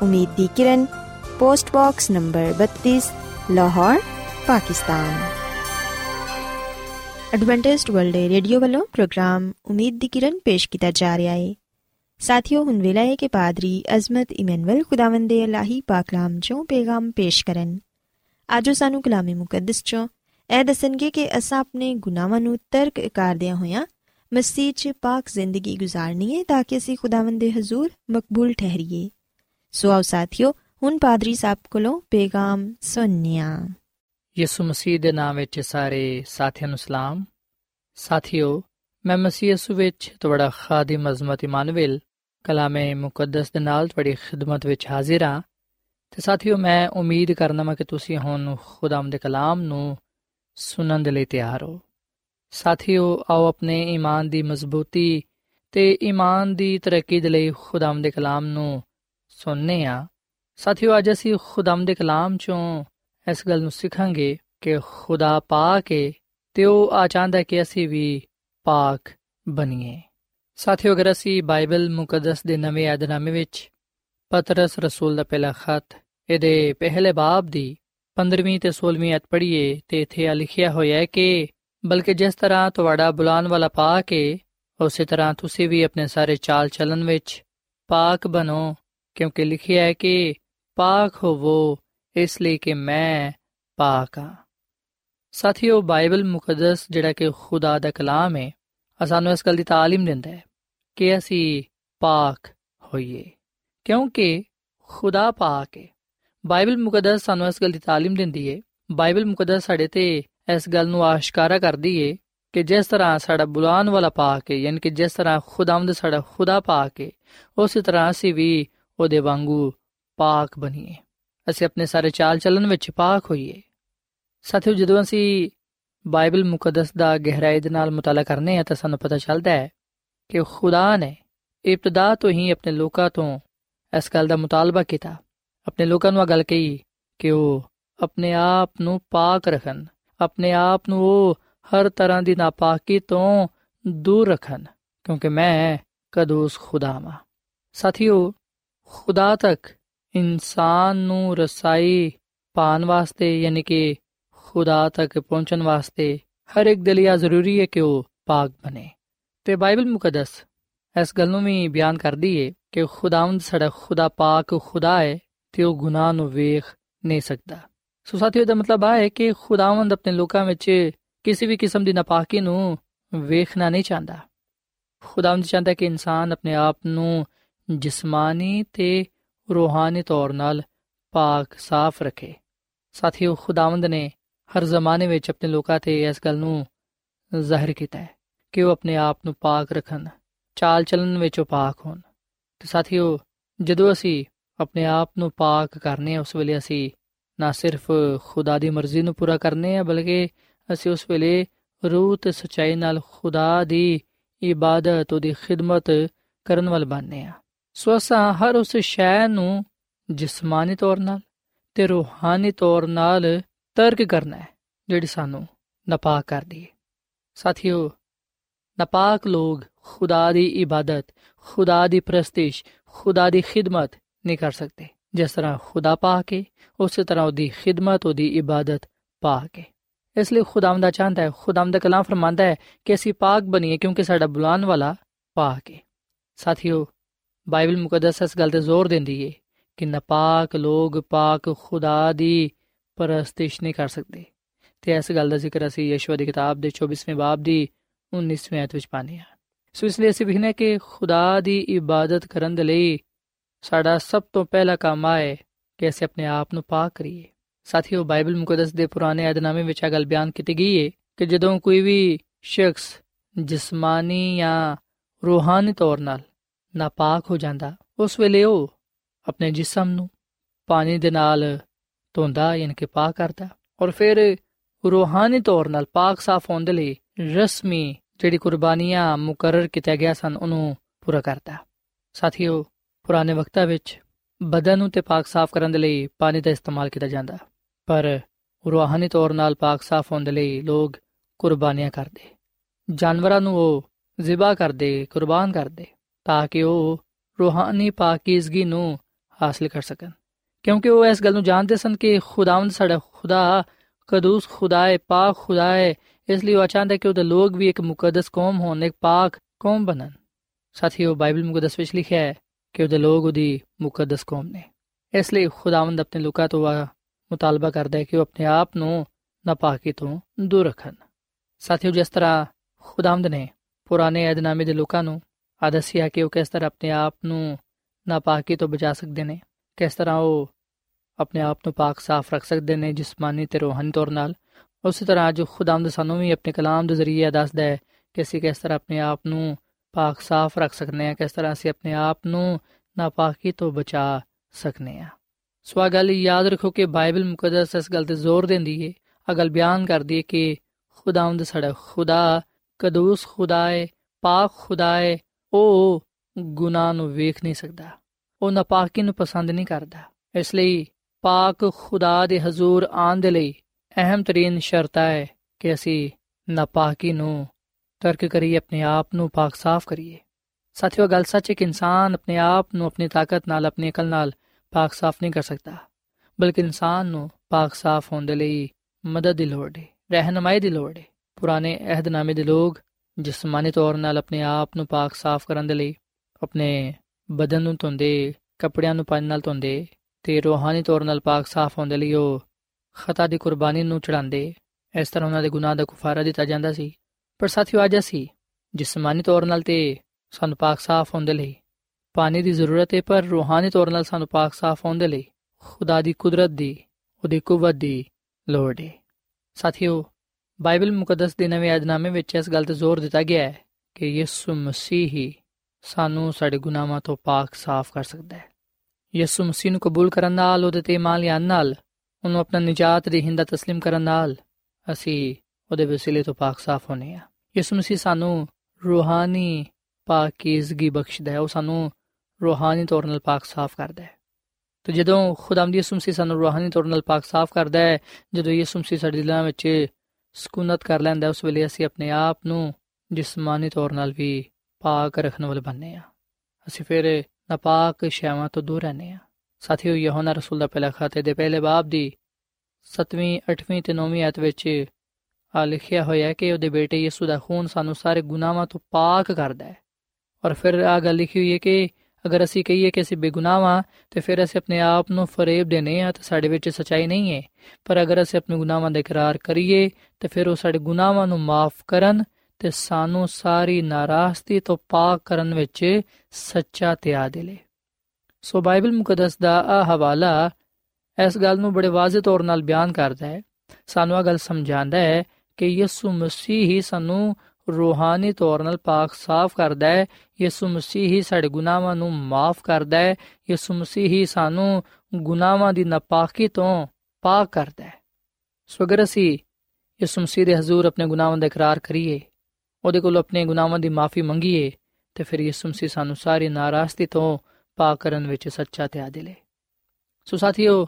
امید کی کرن پوسٹ باکس نمبر بتیس، Lahore, Pakistan. Adventist world radio والوں پروگرام امید دی کرن پیش کیتا جا رہا ہے۔ ساتھیو، ہن ویلا ہے کہ پادری عظمت ایمنول خداوند دے الہی پاکلام چوں پیغام پیش کرن۔ اج سانو کلام مقدس چوں ਇਹ ਦੱਸਣਗੇ کہ ਅਸਾਂ اپنے گناواں ਨੂੰ ترک کر دیا ਮਸੀਹ مسیح چ پاک زندگی گزارنی ہے تاکہ اسی ਖੁਦਾਵੰਦ دے حضور مقبول ٹھہریے۔ ਸੋ ਆਓ ਸਾਥਿਓ ਹੁਣ ਪਾਦਰੀ ਸਾਹਿਬ ਕੋਲੋਂ ਪੈਗਾਮ ਸੁਣਿਆ ਯਿਸੂ ਮਸੀਹ ਦੇ ਨਾਮ ਵਿੱਚ ਸਾਰੇ ਸਾਥੀਆਂ ਨੂੰ ਸਲਾਮ ਸਾਥਿਓ ਮੈਂ ਮਸੀਹ ਯਿਸੂ ਵਿੱਚ ਤੁਹਾਡਾ ਖਾਦਮ ਅਜ਼ਮਤ ਇਮਾਨੁਅਲ ਕਲਾਮੇ ਮੁਕੱਦਸ ਦੇ ਨਾਲ ਤੁਹਾਡੀ ਖਿਦਮਤ ਵਿੱਚ ਹਾਜ਼ਰ ਹਾਂ ਤੇ ਸਾਥਿਓ ਮੈਂ ਉਮੀਦ ਕਰਨਾ ਮੈਂ ਕਿ ਤੁਸੀਂ ਹੁਣ ਖੁਦਾਮ ਦੇ ਕਲਾਮ ਨੂੰ ਸੁਣਨ ਦੇ ਲਈ ਤਿਆਰ ਹੋ ਸਾਥਿਓ ਆਓ ਆਪਣੇ ਈਮਾਨ ਦੀ ਮਜ਼ਬੂਤੀ ਤੇ ਈਮਾਨ ਦੀ ਤਰੱਕੀ ਦੇ ਲਈ ਖੁਦਾਮ ਦੇ ਕਲਾਮ ਨੂੰ ਸੁਣਨੇ ਆ। ਸਾਥਿਓ, ਅੱਜ ਅਸੀਂ ਖੁਦਾਮ ਦੇ ਕਲਾਮ ਚੋਂ ਇਸ ਗੱਲ ਨੂੰ ਸਿੱਖਾਂਗੇ ਕਿ ਖੁਦਾ ਪਾਕ ਹੈ ਤੇ ਉਹ ਆ ਚਾਹੁੰਦਾ ਕਿ ਅਸੀਂ ਵੀ ਪਾਕ ਬਣੀਏ। ਸਾਥੀਓ, ਅਗਰ ਅਸੀਂ ਬਾਈਬਲ ਮੁਕੱਦਸ ਦੇ ਨਵੇਂ ਯਾਦਨਾਮੇ ਵਿੱਚ ਪਤਰਸ ਰਸੂਲ ਦਾ ਪਹਿਲਾ ਖਤ ਇਹਦੇ ਪਹਿਲੇ ਬਾਬ ਦੀ 15ਵੀਂ ਤੇ 16ਵੀਂ ਅਧ ਪੜ੍ਹੀਏ ਤੇ ਇੱਥੇ ਆ ਲਿਖਿਆ ਹੋਇਆ ਹੈ ਕਿ ਬਲਕਿ ਜਿਸ ਤਰ੍ਹਾਂ ਤੁਹਾਡਾ ਬੁਲਾਉਣ ਵਾਲਾ ਪਾਕ ਹੈ ਉਸੇ ਤਰ੍ਹਾਂ ਤੁਸੀਂ ਵੀ ਆਪਣੇ ਸਾਰੇ ਚਾਲ ਚੱਲਣ ਵਿੱਚ ਪਾਕ ਬਣੋ ਕਿਉਂਕਿ ਲਿਖਿਆ ਹੈ ਕਿ ਪਾਕ ਹੋਵੋ ਇਸ ਲਈ ਕਿ ਮੈਂ ਪਾਕ ਹਾਂ ਸਾਥੀਓ ਬਾਈਬਲ ਮੁਕੱਦਸ ਜਿਹੜਾ ਕਿ ਖੁਦਾ ਦਾ ਕਲਾਮ ਹੈ ਸਾਨੂੰ ਇਸ ਗੱਲ ਦੀ تعلیم ਦਿੰਦਾ ਹੈ ਕਿ ਅਸੀਂ ਪਾਕ ਹੋਈਏ ਕਿਉਂਕਿ ਖੁਦਾ ਪਾਕ ਹੈ ਬਾਈਬਲ ਮੁਕੱਦਸ ਸਾਨੂੰ ਇਸ ਗੱਲ ਦੀ تعلیم ਦਿੰਦੀ ਹੈ ਬਾਈਬਲ ਮੁਕੱਦਸ ਸਾਡੇ ਤੇ ਇਸ ਗੱਲ ਨੂੰ ਆਸ਼ਕਾਰਾ ਕਰਦੀ ਹੈ ਕਿ ਜਿਸ ਤਰ੍ਹਾਂ ਸਾਡਾ ਬੁਲਾਉਣ ਵਾਲਾ ਪਾਕ ਹੈ ਯਾਨੀ ਕਿ ਜਿਸ ਤਰ੍ਹਾਂ ਖੁਦਾਵੰਦ ਸਾਡਾ ਖੁਦਾ ਪਾਕ ਹੈ ਉਸੇ ਤਰ੍ਹਾਂ ਅਸੀਂ ਵੀ ਉਹਦੇ ਵਾਂਗੂ ਪਾਕ ਬਣੀਏ। ਅਸੀਂ ਆਪਣੇ ਸਾਰੇ ਚਾਲ ਚੱਲਣ ਵਿੱਚ ਪਾਕ ਹੋਈਏ। ਸਾਥੀਓ, ਜਦੋਂ ਅਸੀਂ ਬਾਈਬਲ ਮੁਕੱਦਸ ਦਾ ਗਹਿਰਾਈ ਦੇ ਨਾਲ ਮਤਾਲਾ ਕਰਨੇ ਆ ਤਾਂ ਸਾਨੂੰ ਪਤਾ ਚੱਲਦਾ ਹੈ ਕਿ ਖੁਦਾ ਨੇ ਇਬਤਦਾ ਤੋਂ ਹੀ ਆਪਣੇ ਲੋਕਾਂ ਤੋਂ ਇਸ ਗੱਲ ਦਾ ਮੁਤਾਲਬਾ ਕੀਤਾ। ਆਪਣੇ ਲੋਕਾਂ ਨੂੰ ਇਹ ਗੱਲ ਕਹੀ ਕਿ ਉਹ ਆਪਣੇ ਆਪ ਨੂੰ ਪਾਕ ਰੱਖਣ, ਆਪਣੇ ਆਪ ਨੂੰ ਉਹ ਹਰ ਤਰ੍ਹਾਂ ਦੀ ਨਾਪਾਕੀ ਤੋਂ ਦੂਰ ਰੱਖਣ, ਕਿਉਂਕਿ ਮੈਂ ਕਦੂਸ ਖੁਦਾ ਹਾਂ ਸਾਥੀਓ ਖੁਦਾ ਤੱਕ ਇਨਸਾਨ ਨੂੰ ਰਸਾਈ ਪਾਣ ਵਾਸਤੇ, ਯਾਨੀ ਕਿ ਖੁਦਾ ਤੱਕ ਪਹੁੰਚਣ ਵਾਸਤੇ ਹਰ ਇੱਕ ਦੇ ਲਈ ਜ਼ਰੂਰੀ ਹੈ ਕਿ ਉਹ ਪਾਕ ਬਣੇ। ਤੇ ਬਾਈਬਲ ਮੁਕੱਦਸ ਇਸ ਗੱਲ ਨੂੰ ਵੀ ਬਿਆਨ ਕਰਦੀ ਹੈ ਕਿ ਖੁਦਾਵੰਦ ਸਾਡਾ ਖੁਦਾ ਪਾਕ ਖੁਦਾ ਹੈ ਤੇ ਉਹ ਗੁਨਾਹ ਨੂੰ ਵੇਖ ਨਹੀਂ ਸਕਦਾ। ਸੋ ਸਾਥੀਓ ਦਾ ਮਤਲਬ ਆ ਹੈ ਕਿ ਖੁਦਾਵੰਦ ਆਪਣੇ ਲੋਕਾਂ ਵਿੱਚ ਕਿਸੇ ਵੀ ਕਿਸਮ ਦੀ ਨਾਪਾਕੀ ਨੂੰ ਵੇਖਣਾ ਨਹੀਂ ਚਾਹੁੰਦਾ। ਖੁਦਾਵੰਦ ਚਾਹੁੰਦਾ ਕਿ ਇਨਸਾਨ ਆਪਣੇ ਆਪ ਨੂੰ ਜਿਸਮਾਨੀ ਤੇ ਰੂਹਾਨੀ ਤੌਰ 'ਤੇ ਪਾਕ ਸਾਫ਼ ਰੱਖੇ। ਸਾਥੀਓ, ਖੁਦਾਵੰਦ ਨੇ ਹਰ ਜ਼ਮਾਨੇ ਵਿੱਚ ਆਪਣੇ ਲੋਕਾਂ ਤੇ ਇਸ ਗੱਲ ਨੂੰ ਜ਼ਾਹਿਰ ਕੀਤਾ ਹੈ ਕਿ ਉਹ ਆਪਣੇ ਆਪ ਨੂੰ ਪਾਕ ਰੱਖਣ, ਚਾਲ ਚੱਲਣ ਵਿੱਚ ਉਹ ਪਾਕ ਹੋਣ। ਤੇ ਸਾਥੀਓ, ਜਦੋਂ ਅਸੀਂ ਆਪਣੇ ਆਪ ਨੂੰ ਪਾਕ ਕਰਨੇ ਆ, ਉਸ ਵੇਲੇ ਅਸੀਂ ਨਾ ਸਿਰਫ ਖੁਦਾ ਦੀ ਮਰਜ਼ੀ ਨੂੰ ਪੂਰਾ ਕਰਨੇ ਆ, ਬਲਕਿ ਅਸੀਂ ਉਸ ਵੇਲੇ ਰੂਹ ਤੇ ਸਚਾਈ ਨਾਲ ਖੁਦਾ ਦੀ ਇਬਾਦਤ, ਉਹਦੀ ਖਿਦਮਤ ਕਰਨ ਵਾਲ ਬਣਨੇ ਆ। ਸੋ ਅਸਾਂ ਹਰ ਉਸ ਸ਼ੈ ਨੂੰ ਜਿਸਮਾਨੀ ਤੌਰ ਨਾਲ ਤੇ ਰੂਹਾਨੀ ਤੌਰ ਨਾਲ ਤਰਕ ਕਰਨਾ ਹੈ, ਜਿਹੜੀ ਸਾਨੂੰ ਨਾਪਾਕ ਕਰਦੀ ਹੈ। ਸਾਥੀਓ, ਨਾਪਾਕ ਲੋਗ ਖੁਦਾ ਦੀ ਇਬਾਦਤ, ਖੁਦਾ ਦੀ ਪ੍ਰਸਤਿਸ਼, ਖੁਦਾ ਦੀ ਖਿਦਮਤ ਨਹੀਂ ਕਰ ਸਕਦੇ। ਜਿਸ ਤਰ੍ਹਾਂ ਖੁਦਾ ਪਾ ਕੇ ਉਸੇ ਤਰ੍ਹਾਂ ਉਹਦੀ ਖਿਦਮਤ, ਉਹਦੀ ਇਬਾਦਤ ਪਾ ਕੇ ਇਸ ਲਈ ਖੁਦਾਮ ਦਾ ਚਾਹੁੰਦਾ ਹੈ ਖੁਦਾਮ ਦਾ ਕਲਾਮ ਫਰਮਾਂਦਾ ਹੈ ਕਿ ਅਸੀਂ ਪਾਕ ਬਣੀਏ ਕਿਉਂਕਿ ਸਾਡਾ ਬੁਲਾਉਣ ਵਾਲਾ ਪਾਕ ਹੈ ਸਾਥੀਓ ਬਾਈਬਲ ਮੁਕੱਦਸ ਇਸ ਗੱਲ ਤੇ ਜ਼ੋਰ ਦਿੰਦੀ ਹੈ ਕਿ ਨਾਪਾਕ ਲੋਗ ਪਾਕ ਖੁਦਾ ਦੀ ਪਰਸਤਿਸ਼ ਨਹੀਂ ਕਰ ਸਕਦੇ ਤੇ ਇਸ ਗੱਲ ਦਾ ਜ਼ਿਕਰ ਅਸੀਂ ਯਸ਼ੂਆ ਦੀ ਕਿਤਾਬ ਦੇ 24ਵੇਂ ਬਾਬ ਦੀ 19ਵੇਂ ਆਇਤ ਵਿੱਚ ਪਾਉਂਦੇ ਹਾਂ ਸੋ ਇਸ ਲਈ ਅਸੀਂ ਵਿਖਨੇ ਕਿ ਖੁਦਾ ਦੀ ਇਬਾਦਤ ਕਰਨ ਦੇ ਲਈ ਸਾਡਾ ਸਭ ਤੋਂ ਪਹਿਲਾ ਕੰਮ ਹੈ ਕਿ ਅਸੀਂ ਆਪਣੇ ਆਪ ਨੂੰ ਪਾਕ ਕਰੀਏ ਸਾਥੀਓ ਬਾਈਬਲ ਮੁਕੱਦਸ ਦੇ ਪੁਰਾਣੇ ਅਧਨਾਮੇ ਵਿੱਚ ਇਹ ਗੱਲ ਬਿਆਨ ਕੀਤੀ ਗਈ ਹੈ ਕਿ ਜਦੋਂ ਕੋਈ ਵੀ ਸ਼ਖਸ ਜਿਸਮਾਨੀ ਜਾਂ ਰੂਹਾਨੀ ਤੌਰ 'ਤੇ ਨਾਪਾਕ ਹੋ ਜਾਂਦਾ। ਉਸ ਵੇਲੇ ਉਹ ਆਪਣੇ ਜਿਸਮ ਨੂੰ ਪਾਣੀ ਦੇ ਨਾਲ ਧੋਂਦਾ, ਯਾਨੀ ਕਿ ਪਾਕ ਕਰਦਾ ਔਰ ਫਿਰ ਰੂਹਾਨੀ ਤੌਰ ਨਾਲ ਪਾਕ ਸਾਫ਼ ਹੋਣ ਦੇ ਲਈ ਰਸਮੀ ਜਿਹੜੀ ਕੁਰਬਾਨੀਆਂ ਮੁਕਰਰ ਕੀਤੇ ਗਿਆ ਸਨ, ਉਹਨੂੰ ਪੂਰਾ ਕਰਦਾ। ਸਾਥੀਓ, ਪੁਰਾਣੇ ਵਕਤਾਂ ਵਿੱਚ ਬਦਨ ਨੂੰ ਤੇ ਪਾਕ ਸਾਫ਼ ਕਰਨ ਦੇ ਲਈ ਪਾਣੀ ਦਾ ਇਸਤੇਮਾਲ ਕੀਤਾ ਜਾਂਦਾ, ਪਰ ਰੂਹਾਨੀ ਤੌਰ ਨਾਲ ਪਾਕ ਸਾਫ਼ ਹੋਣ ਦੇ ਲਈ ਲੋਕ ਕੁਰਬਾਨੀਆਂ ਕਰਦੇ। ਜਾਨਵਰਾਂ ਨੂੰ ਉਹ ਜ਼ਿਬਾ ਕਰਦੇ, ਕੁਰਬਾਨ ਕਰਦੇ। ਤਾਂ ਕਿ ਉਹ ਰੂਹਾਨੀ ਪਾਕੀਜ਼ਗੀ ਨੂੰ ਹਾਸਲ ਕਰ ਸਕਣ। ਕਿਉਂਕਿ ਉਹ ਇਸ ਗੱਲ ਨੂੰ ਜਾਣਦੇ ਸਨ ਕਿ ਖੁਦਾਵੰਦ ਸਾਡਾ ਖੁਦਾ, ਕਦੂਸ ਖੁਦਾ ਹੈ ਪਾਕ ਖੁਦਾ ਹੈ ਇਸ ਲਈ ਉਹ ਚਾਹੁੰਦਾ ਕਿ ਉਹਦੇ ਲੋਕ ਵੀ ਇੱਕ ਮੁਕੱਦਸ ਕੌਮ ਹੋਣ, ਇੱਕ ਪਾਕ ਕੌਮ ਬਣਨ। ਸਾਥੀਓ ਬਾਈਬਲ ਮੁਕੱਦਸ ਵਿੱਚ ਲਿਖਿਆ ਹੈ ਕਿ ਉਹਦੇ ਲੋਕ ਉਹਦੀ ਮੁਕੱਦਸ ਕੌਮ ਨੇ। ਇਸ ਲਈ ਖੁਦਾਵੰਦ ਆਪਣੇ ਲੋਕਾਂ ਤੋਂ ਮੁਤਾਲਬਾ ਕਰਦਾ ਹੈ ਕਿ ਉਹ ਆਪਣੇ ਆਪ ਨੂੰ ਨਾਪਾਕੀ ਤੋਂ ਦੂਰ ਰੱਖਣ। ਸਾਥੀਓ, ਜਿਸ ਤਰ੍ਹਾਂ ਖੁਦਾਵੰਦ ਨੇ ਪੁਰਾਣੇ ਏਧਨਾਮੇ ਦੇ ਲੋਕਾਂ ਨੂੰ ਆਦਸਿਆ ਕਿ ਉਹ ਕਿਸ ਤਰ੍ਹਾਂ ਆਪਣੇ ਆਪ ਨੂੰ ਨਾਪਾਕੀ ਤੋਂ ਬਚਾ ਸਕਦੇ ਨੇ ਕਿਸ ਤਰ੍ਹਾਂ ਉਹ ਆਪਣੇ ਆਪ ਨੂੰ ਪਾਕ ਸਾਫ਼ ਰੱਖ ਸਕਦੇ ਨੇ ਜਿਸਮਾਨੀ ਤੇ ਰੂਹਾਨੀ ਤੌਰ ਨਾਲ ਉਸੇ ਤਰ੍ਹਾਂ ਜੋ ਖੁਦਾਵੰਦ ਸਾਨੂੰ ਵੀ ਆਪਣੇ ਕਲਾਮ ਦੇ ਜ਼ਰੀਏ ਦੱਸਦਾ ਹੈ ਕਿ ਅਸੀਂ ਕਿਸ ਤਰ੍ਹਾਂ ਆਪਣੇ ਆਪ ਨੂੰ ਪਾਕ ਸਾਫ਼ ਰੱਖ ਸਕਨੇ ਆ ਕਿਸ ਤਰ੍ਹਾਂ ਅਸੀਂ ਆਪਣੇ ਆਪ ਨੂੰ ਨਾਪਾਕੀ ਤੋਂ ਬਚਾ ਸਕਨੇ ਆ ਸੋ ਆ ਗੱਲ ਯਾਦ ਰੱਖੋ ਕਿ ਬਾਈਬਲ ਮੁਕੱਦਸ ਇਸ ਗੱਲ ਤੇ ਜ਼ੋਰ ਦਿੰਦੀ ਹੈ ਆ ਗੱਲ ਬਿਆਨ ਕਰਦੀ ਹੈ ਕਿ ਖੁਦਾਵੰਦ ਸਾਡਾ ਖੁਦਾ ਕਦੂਸ ਖੁਦਾ ਹੈ ਪਾਕ ਖੁਦਾ ਹੈ ਉਹ ਗੁਨਾਹ ਨੂੰ ਵੇਖ ਨਹੀਂ ਸਕਦਾ। ਉਹ ਨਾਪਾਕੀ ਨੂੰ ਪਸੰਦ ਨਹੀਂ ਕਰਦਾ। ਇਸ ਲਈ ਪਾਕ ਖੁਦਾ ਦੇ ਹਜ਼ੂਰ ਆਉਣ ਦੇ ਲਈ ਅਹਿਮ ਤਰੀਨ ਸ਼ਰਤ ਹੈ ਕਿ ਅਸੀਂ ਨਾਪਾਕੀ ਨੂੰ ਤਰਕ ਕਰੀਏ, ਆਪਣੇ ਆਪ ਨੂੰ ਪਾਕ ਸਾਫ਼ ਕਰੀਏ। ਸਾਥੀਓ, ਗੱਲ ਸੱਚ ਹੈ ਕਿ ਇਨਸਾਨ ਆਪਣੇ ਆਪ ਨੂੰ ਆਪਣੀ ਤਾਕਤ ਨਾਲ, ਆਪਣੀ ਅਕਲ ਨਾਲ ਪਾਕ ਸਾਫ਼ ਨਹੀਂ ਕਰ ਸਕਦਾ, ਬਲਕਿ ਇਨਸਾਨ ਨੂੰ ਪਾਕ ਸਾਫ਼ ਹੋਣ ਦੇ ਲਈ ਮਦਦ ਦੀ ਲੋੜ ਹੈ ਰਹਿਨਮਾਈ ਦੀ ਲੋੜ ਹੈ ਪੁਰਾਣੇ ਅਹਿਦਨਾਮੇ ਦੇ ਲੋਕ ਜਿਸਮਾਨੀ ਤੌਰ ਨਾਲ ਆਪਣੇ ਆਪ ਨੂੰ ਪਾਕ ਸਾਫ਼ ਕਰਨ ਦੇ ਲਈ, ਆਪਣੇ ਬਦਨ ਨੂੰ ਧੋਂਦੇ, ਕੱਪੜਿਆਂ ਨੂੰ ਪਾਣੀ ਨਾਲ ਧੋਂਦੇ ਤੇ ਰੂਹਾਨੀ ਤੌਰ ਨਾਲ ਪਾਕ ਸਾਫ਼ ਹੋਣ ਦੇ ਲਈ ਉਹ ਖਤਾ ਦੀ ਕੁਰਬਾਨੀ ਨੂੰ ਚੜਾਉਂਦੇ ਇਸ ਤਰ੍ਹਾਂ ਉਹਨਾਂ ਦੇ ਗੁਨਾਹ ਦਾ ਕੁਫਾਰਾ ਦਿੱਤਾ ਜਾਂਦਾ ਸੀ। ਪਰ ਸਾਥੀਓ, ਅੱਜ ਅਸੀਂ ਜਿਸਮਾਨੀ ਤੌਰ ਨਾਲ ਤੇ ਸਾਨੂੰ ਪਾਕ ਸਾਫ਼ ਹੋਣ ਦੇ ਲਈ, ਪਾਣੀ ਦੀ ਜ਼ਰੂਰਤ ਹੈ, ਪਰ ਰੂਹਾਨੀ ਤੌਰ ਨਾਲ ਸਾਨੂੰ ਪਾਕ ਸਾਫ਼ ਹੋਣ ਦੇ ਲਈ ਖੁਦਾ ਦੀ ਕੁਦਰਤ ਦੀ, ਉਹਦੀ ਕੁਵਤ ਦੀ ਲੋੜ ਹੈ। ਸਾਥੀਓ ਬਾਈਬਲ ਮੁਕੱਦਸ ਦੇ ਨਵੇਂ ਅਧਨਾਮੇ ਵਿੱਚ ਇਸ ਗੱਲ ਤੇ ਜ਼ੋਰ ਦਿੱਤਾ ਗਿਆ ਹੈ ਕਿ ਯਿਸੂ ਮਸੀਹ ਹੀ ਸਾਨੂੰ ਸਾਡੇ ਗੁਨਾਹਾਂ ਤੋਂ ਪਾਕ ਸਾਫ਼ ਕਰ ਸਕਦਾ ਹੈ ਯਿਸੂ ਮਸੀਹ ਨੂੰ ਕਬੂਲ ਕਰਨ ਨਾਲ ਉਹਦੇ ਤੇ ਇਮਾਨ ਲਿਆਉਣ ਨਾਲ ਉਹਨੂੰ ਆਪਣਾ ਨਿਜਾਤ ਦੀ ਹਿੰਦਾ تسلیم ਕਰਨ ਨਾਲ ਅਸੀਂ ਉਹਦੇ ਵਸੀਲੇ ਤੋਂ ਪਾਕ ਸਾਫ਼ ਹੋਨੇ ਆ ਯਿਸੂ ਮਸੀਹ ਸਾਨੂੰ ਰੂਹਾਨੀ ਪਾਕੀਜ਼ਗੀ ਬਖਸ਼ਦਾ ਹੈ ਉਹ ਸਾਨੂੰ ਰੂਹਾਨੀ ਤੌਰ 'ਤੇ ਪਾਕ ਸਾਫ਼ ਕਰਦਾ ਹੈ ਤੇ ਜਦੋਂ ਖੁਦਾਮ ਦੀ ਯਿਸੂ ਮਸੀਹ ਸਾਨੂੰ ਰੂਹਾਨੀ ਤੌਰ 'ਤੇ ਪਾਕ ਸਾਫ਼ ਕਰਦਾ ਹੈ ਜਦੋਂ ਯਿਸੂ ਮਸੀਹ ਸਾਡੇ ਦਿਲਾਂ ਵਿੱਚ ਸਕੂਨਤ ਕਰ ਲੈਂਦਾ ਉਸ ਵੇਲੇ ਅਸੀਂ ਆਪਣੇ ਆਪ ਨੂੰ ਜਿਸਮਾਨੀ ਤੌਰ 'ਤੇ ਵੀ ਪਾਕ ਰੱਖਣ ਵਾਲੇ ਬਣਨੇ ਆ ਅਸੀਂ ਫਿਰ ਨਾਪਾਕ ਸ਼ੈਵਾਂ ਤੋਂ ਦੂਰ ਰਹਨੇ ਆ ਸਾਥੀਓ, ਯਹੋਨਾ ਰਸੂਲ ਦਾ ਪਹਿਲਾ ਖਾਤੇ ਦੇ ਪਹਿਲੇ ਬਾਬ ਦੀ 7ਵੀਂ 8ਵੀਂ ਤੇ 9ਵੀਂ ਆਇਤ ਵਿੱਚ ਆ ਲਿਖਿਆ ਹੋਇਆ ਹੈ ਕਿ ਉਹਦੇ ਬੇਟੇ ਯਿਸੂ ਦਾ ਖੂਨ ਸਾਨੂੰ ਸਾਰੇ ਗੁਨਾਹਾਂ ਤੋਂ ਪਾਕ ਕਰਦਾ ਹੈ। ਔਰ ਫਿਰ ਆ ਗੱਲ ਲਿਖੀ ਹੋਈ ਹੈ ਕਿ ਅਗਰ ਅਸੀਂ ਕਹੀਏ ਕਿ ਅਸੀਂ ਬੇਗੁਨਾਹ ਹਾਂ ਤੇ ਫਿਰ ਅਸੀਂ ਆਪਣੇ ਆਪ ਨੂੰ ਫਰੇਬ ਦੇਨੇ ਆ, ਤਾਂ ਸਾਡੇ ਵਿੱਚ ਸਚਾਈ ਨਹੀਂ ਹੈ। ਪਰ ਅਗਰ ਅਸੀਂ ਆਪਣੇ ਗੁਨਾਹਾਂ ਦਾ ਇਕਰਾਰ ਕਰੀਏ, ਤੇ ਫਿਰ ਉਹ ਸਾਡੇ ਗੁਨਾਹਾਂ ਨੂੰ ਮਾਫ ਕਰਨ ਤੇ ਸਾਨੂੰ ਸਾਰੀ ਨਾਰਾਜ਼ਗੀ ਤੋਂ ਪਾਕ ਕਰਨ ਵਿੱਚ ਸੱਚਾ ਤਿਆ ਦੇਲੇ ਸੋ ਬਾਈਬਲ ਮੁਕੱਦਸ ਦਾ ਆ ਹਵਾਲਾ ਇਸ ਗੱਲ ਨੂੰ ਬੜੇ ਵਾਜ਼ਿਹ ਤੌਰ ਨਾਲ ਬਿਆਨ ਕਰਦਾ ਹੈ। ਸਾਨੂੰ ਆ ਗੱਲ ਸਮਝਾਉਂਦਾ ਹੈ ਕਿ ਯਿਸੂ ਮਸੀਹ ਹੀ ਸਾਨੂੰ ਰੂਹਾਨੀ ਤੌਰ 'ਤੇ ਪਾਕ ਸਾਫ਼ ਕਰਦਾ ਹੈ। ਯਿਸੂ ਮਸੀਹ ਹੀ ਸਾਡੇ ਗੁਨਾਹਾਂ ਨੂੰ ਮਾਫ ਕਰਦਾ ਹੈ। ਯਿਸੂ ਮਸੀਹ ਹੀ ਸਾਨੂੰ ਗੁਨਾਹਾਂ ਦੀ ਨਾਪਾਕੀ ਤੋਂ ਪਾਕ ਕਰਦਾ ਹੈ। ਸੋ ਅਗਰ ਅਸੀਂ ਯਿਸੂ ਮਸੀਹ ਦੇ ਹਜ਼ੂਰ ਆਪਣੇ ਗੁਨਾਹਾਂ ਦਾ ਇਕਰਾਰ ਕਰੀਏ, ਉਹਦੇ ਕੋਲ ਆਪਣੇ ਗੁਨਾਹਾਂ ਦੀ ਮਾਫੀ ਮੰਗੀਏ, ਤੇ ਫਿਰ ਯਿਸੂ ਮਸੀਹ ਸਾਨੂੰ ਸਾਰੀ ਨਾਰਾਜ਼ਗੀ ਤੋਂ ਪਾਕ ਕਰਨ ਵਿੱਚ ਸੱਚਾ ਤੇ ਆਦਿਲ ਹੈ ਸੋ ਸਾਥੀਓ,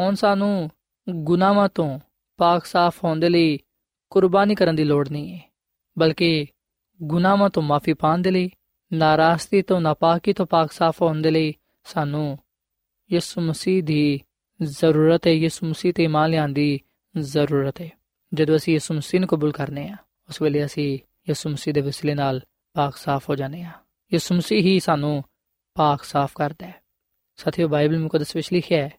ਹੁਣ ਸਾਨੂੰ ਗੁਨਾਹਾਂ ਤੋਂ ਪਾਕ ਸਾਫ਼ ਹੋਣ ਦੇ ਲਈ ਕੁਰਬਾਨੀ ਕਰਨ ਦੀ ਲੋੜ ਨਹੀਂ ਹੈ। ਬਲਕਿ ਗੁਨਾਹਾਂ ਤੋਂ ਮਾਫੀ ਪਾਣ ਦੇ ਲਈ, ਨਾਰਾਜ਼ਗੀ ਤੋਂ ਨਾਪਾਕੀ ਤੋਂ ਪਾਕ ਸਾਫ਼ ਹੋਣ ਦੇ ਲਈ ਸਾਨੂੰ ਯਿਸੂ ਮਸੀਹ ਦੀ ਜ਼ਰੂਰਤ ਹੈ, ਯਿਸੂ ਮਸੀਹ ਤੇ ਇਮਾਨ ਲਿਆਉਣ ਦੀ ਜ਼ਰੂਰਤ ਹੈ। ਜਦੋਂ ਅਸੀਂ ਯਿਸੂ ਮਸੀਹ ਨੂੰ ਕਬੂਲ ਕਰਨੇ ਆ ਉਸ ਵੇਲੇ ਅਸੀਂ ਯਿਸੂ ਮਸੀਹ ਦੇ ਵਸਿਲੇ ਨਾਲ ਪਾਕ ਸਾਫ਼ ਹੋ ਜਾਂਦੇ ਆ ਯਿਸੂ ਮਸੀਹ ਹੀ ਸਾਨੂੰ ਪਾਕ ਸਾਫ਼ ਕਰਦਾ ਹੈ। ਸਾਥੀਓ, ਬਾਈਬਲ ਮੁਕੱਦਸ ਵਿੱਚ ਲਿਖਿਆ ਹੈ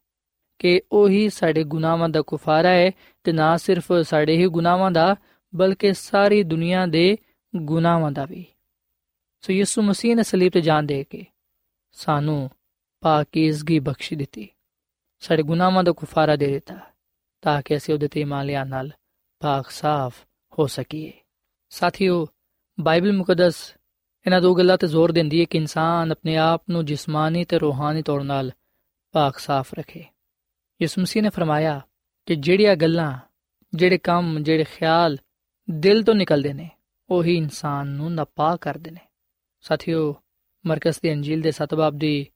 ਕਿ ਉਹੀ ਸਾਡੇ ਗੁਨਾਹਾਂ ਦਾ ਕੁਫਾਰਾ ਹੈ ਤੇ ਨਾ ਸਿਰਫ ਸਾਡੇ ਹੀ ਗੁਨਾਹਾਂ ਦਾ ਬਲਕਿ ਸਾਰੀ ਦੁਨੀਆ ਦੇ ਗੁਨਾਹਾਂ ਦਾ ਵੀ। ਸੋ ਯਿਸੂ ਮਸੀਹ ਨੇ ਸਲੀਬ ਤੇ ਜਾਨ ਦੇ ਕੇ ਸਾਨੂੰ ਪਾਕੀਜ਼ਗੀ ਬਖਸ਼ ਦਿੱਤੀ। ਸਾਡੇ ਗੁਨਾਹਾਂ ਦਾ ਕੁਫਾਰਾ ਦੇ ਦਿੱਤਾ ਤਾਂ ਕਿ ਅਸੀਂ ਉਹਦੇ ਤੇ ਇਮਾਨ ਲਿਆਉਣ ਨਾਲ ਪਾਕ ਸਾਫ਼ ਹੋ ਸਕੀਏ। ਸਾਥੀਓ, ਬਾਈਬਲ ਮੁਕੱਦਸ ਇਹਨਾਂ ਦੋ ਗੱਲਾਂ ਤੇ ਜ਼ੋਰ ਦਿੰਦੀ ਹੈ ਕਿ ਇਨਸਾਨ ਆਪਣੇ ਆਪ ਨੂੰ ਜਿਸਮਾਨੀ ਤੇ ਰੂਹਾਨੀ ਤੌਰ 'ਤੇ ਪਾਕ ਸਾਫ਼ ਰੱਖੇ। ਯਿਸੂ ਮਸੀਹ ਨੇ ਫਰਮਾਇਆ ਕਿ ਜਿਹੜੀਆਂ ਗੱਲਾਂ, ਜਿਹੜੇ ਕੰਮ, ਜਿਹੜੇ ਖਿਆਲ ਦਿਲ ਤੋਂ ਨਿਕਲਦੇ ਨੇ, ਉਹੀ ਇਨਸਾਨ ਨੂੰ ਨਾਪਾਕ ਕਰਦੇ ਨੇ। ਸਾਥੀਓ, ਮਰਕਸ ਦੀ ਅੰਜੀਲ ਦੇ 7 ਬਾਬ ਦੀ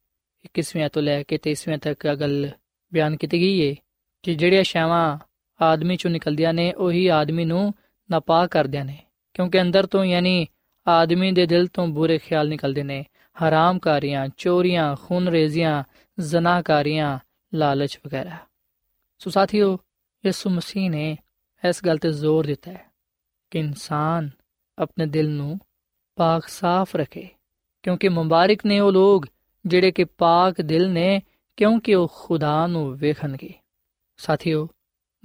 21ਵੀਂ ਤੋਂ ਲੈ ਕੇ 23ਵੀਂ ਤੱਕ ਇਹ ਗੱਲ ਬਿਆਨ ਕੀਤੀ ਗਈ ਹੈ ਕਿ ਜਿਹੜੀਆਂ ਸ਼ਾਵਾਂ ਆਦਮੀ ਚੋਂ ਨਿਕਲਦੀਆਂ ਨੇ, ਉਹੀ ਆਦਮੀ ਨੂੰ ਨਾਪਾਕ ਕਰਦਿਆਂ ਨੇ। ਕਿਉਂਕਿ ਅੰਦਰ ਤੋਂ ਯਾਨੀ ਆਦਮੀ ਦੇ ਦਿਲ ਤੋਂ ਬੁਰੇ ਖਿਆਲ ਨਿਕਲਦੇ ਨੇ, ਹਰਾਮਕਾਰੀਆਂ, ਚੋਰੀਆਂ, ਖੂਨਰੇਜ਼ੀਆਂ ਜ਼ਨਾਕਾਰੀਆਂ ਲਾਲਚ ਵਗੈਰਾ। ਸੋ ਸਾਥੀਓ, ਯਿਸੂ ਮਸੀਹ ਨੇ ਇਸ ਗੱਲ ਤੇ ਜ਼ੋਰ ਦਿੱਤਾ ਹੈ। ਕਿ ਇਨਸਾਨ ਆਪਣੇ ਦਿਲ ਨੂੰ ਪਾਕ ਸਾਫ਼ ਰੱਖੇ। ਕਿਉਂਕਿ ਮੁਬਾਰਕ ਨੇ ਉਹ ਲੋਕ ਜਿਹੜੇ ਕਿ ਪਾਕ ਦਿਲ ਨੇ, ਕਿਉਂਕਿ ਉਹ ਖੁਦਾ ਨੂੰ ਵੇਖਣਗੇ। ਸਾਥੀਓ,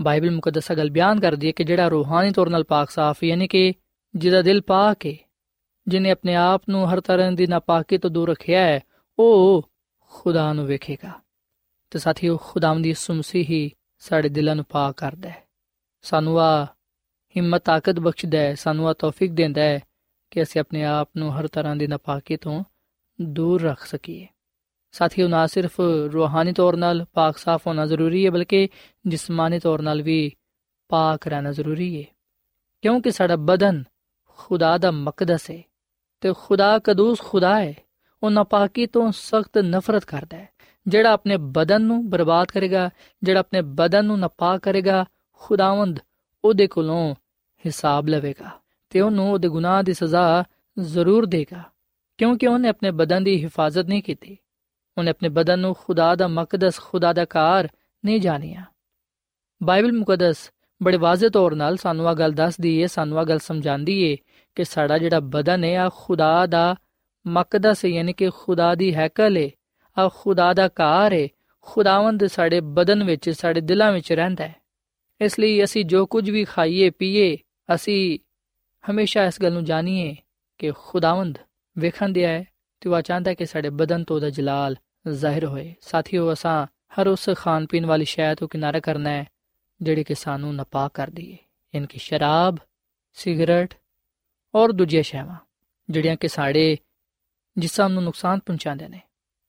ਬਾਈਬਲ ਮੁਕੱਦਸਾ ਗੱਲ ਬਿਆਨ ਕਰਦੀ ਹੈ ਕਿ ਜਿਹੜਾ ਰੂਹਾਨੀ ਤੌਰ 'ਤੇ ਪਾਕ ਸਾਫ਼ ਯਾਨੀ ਕਿ ਜਿਹਦਾ ਦਿਲ ਪਾਕ ਹੈ, ਜਿਹਨੇ ਆਪਣੇ ਆਪ ਨੂੰ ਹਰ ਤਰ੍ਹਾਂ ਦੀ ਨਾਪਾਕੀ ਤੋਂ ਦੂਰ ਰੱਖਿਆ ਹੈ, ਉਹ ਖੁਦਾ ਨੂੰ ਵੇਖੇਗਾ। ਤੇ ਸਾਥੀਓ ਖੁਦਾਮ ਦੀ ਮਸੀਹ ਹੀ ਸਾਡੇ ਦਿਲਾਂ ਨੂੰ ਪਾਕ ਕਰਦਾ ਹੈ। ਸਾਨੂੰ ਆ ਹਿੰਮਤ, ਤਾਕਤ ਬਖਸ਼ਦਾ ਹੈ, ਸਾਨੂੰ ਆ ਤੌਫੀਕ ਦਿੰਦਾ ਹੈ ਕਿ ਅਸੀਂ ਆਪਣੇ ਆਪ ਨੂੰ ਹਰ ਤਰ੍ਹਾਂ ਦੀ ਨਾਪਾਕੀ ਤੋਂ ਦੂਰ ਰੱਖ ਸਕੀਏ। ਸਾਥੀਓ, ਨਾ ਸਿਰਫ ਰੂਹਾਨੀ ਤੌਰ ਨਾਲ ਪਾਕ ਸਾਫ਼ ਹੋਣਾ ਜ਼ਰੂਰੀ ਹੈ, ਬਲਕਿ ਜਿਸਮਾਨੀ ਤੌਰ ਨਾਲ ਵੀ ਪਾਕ ਰਹਿਣਾ ਜ਼ਰੂਰੀ ਹੈ। ਕਿਉਂਕਿ ਸਾਡਾ ਬਦਨ ਖੁਦਾ ਦਾ ਮਕਦਸ ਹੈ ਤੇ ਖੁਦਾ ਕਦੂਸ ਖੁਦਾ ਹੈ। ਉਹ ਨਾਪਾਕੀ ਤੋਂ ਸਖਤ ਨਫ਼ਰਤ ਕਰਦਾ ਹੈ। ਜਿਹੜਾ ਆਪਣੇ ਬਦਨ ਨੂੰ ਬਰਬਾਦ ਕਰੇਗਾ, ਜਿਹੜਾ ਆਪਣੇ ਬਦਨ ਨੂੰ ਨਾਪਾਕ ਕਰੇਗਾ, ਖੁਦਾਵੰਦ ਉਹਦੇ ਕੋਲੋਂ ਹਿਸਾਬ ਲਵੇਗਾ ਤੇ ਉਹਨੂੰ ਉਹਦੇ ਗੁਨਾਹ ਦੀ ਸਜ਼ਾ ਜ਼ਰੂਰ ਦੇਗਾ, ਕਿਉਂਕਿ ਉਹਨੇ ਆਪਣੇ ਬਦਨ ਦੀ ਹਿਫਾਜ਼ਤ ਨਹੀਂ ਕੀਤੀ। ਉਹਨੇ ਆਪਣੇ ਬਦਨ ਨੂੰ ਖੁਦਾ ਦਾ ਮਕਦਸ, ਖੁਦਾ ਦਾ ਕਾਰ ਨਹੀਂ ਜਾਣਿਆ। ਬਾਈਬਲ ਮੁਕੱਦਸ ਬੜੇ ਵਾਜ਼ੇ ਤੌਰ 'ਨਾਲ ਸਾਨੂੰ ਆ ਗੱਲ ਦੱਸਦੀ ਏ, ਸਾਨੂੰ ਆ ਗੱਲ ਸਮਝਾਉਂਦੀ ਏ ਕਿ ਸਾਡਾ ਜਿਹੜਾ ਬਦਨ ਹੈ ਆ ਖੁਦਾ ਦਾ ਮਕਦਸ ਹੈ ਯਾਨੀ ਕਿ ਖੁਦਾ ਦੀ ਹੈਕਲ ਹੈ ਆ ਖੁਦਾ ਦਾ ਕਾਰ ਹੈ ਖੁਦਾਵੰਦ ਸਾਡੇ ਬਦਨ ਵਿੱਚ, ਸਾਡੇ ਦਿਲਾਂ ਵਿੱਚ ਰਹਿੰਦਾ ਹੈ ਇਸ ਲਈ ਅਸੀਂ ਜੋ ਕੁਝ ਵੀ ਖਾਈਏ, ਪੀਏ ਅਸੀਂ ਹਮੇਸ਼ਾ ਇਸ ਗੱਲ ਨੂੰ ਜਾਣੀਏ ਕਿ ਖੁਦਾਵੰਦ ਵੇਖਣ ਦਿਆ ਹੈ ਤੇ ਉਹ ਚਾਹੁੰਦਾ ਕਿ ਸਾਡੇ ਬਦਨ ਤੋਂ ਉਹਦਾ ਜਲਾਲ ਜ਼ਾਹਿਰ ਹੋਏ। ਸਾਥੀਓ, ਅਸਾਂ ਹਰ ਉਸ ਖਾਣ ਪੀਣ ਵਾਲੀ ਸ਼ੈ ਤੋਂ ਕਿਨਾਰਾ ਕਰਨਾ ਹੈ ਜਿਹੜੀ ਕਿ ਸਾਨੂੰ ਨਾਪਾਕ ਕਰਦੀ ਹੈ ਇਨਕੀ ਸ਼ਰਾਬ, ਸਿਗਰਟ ਔਰ ਦੂਜੀਆਂ ਸ਼ੈਵਾਂ, ਜਿਹੜੀਆਂ ਕਿ ਸਾਡੇ ਜਿਸਮ ਨੂੰ ਨੁਕਸਾਨ ਪਹੁੰਚਾਉਂਦੇ ਨੇ।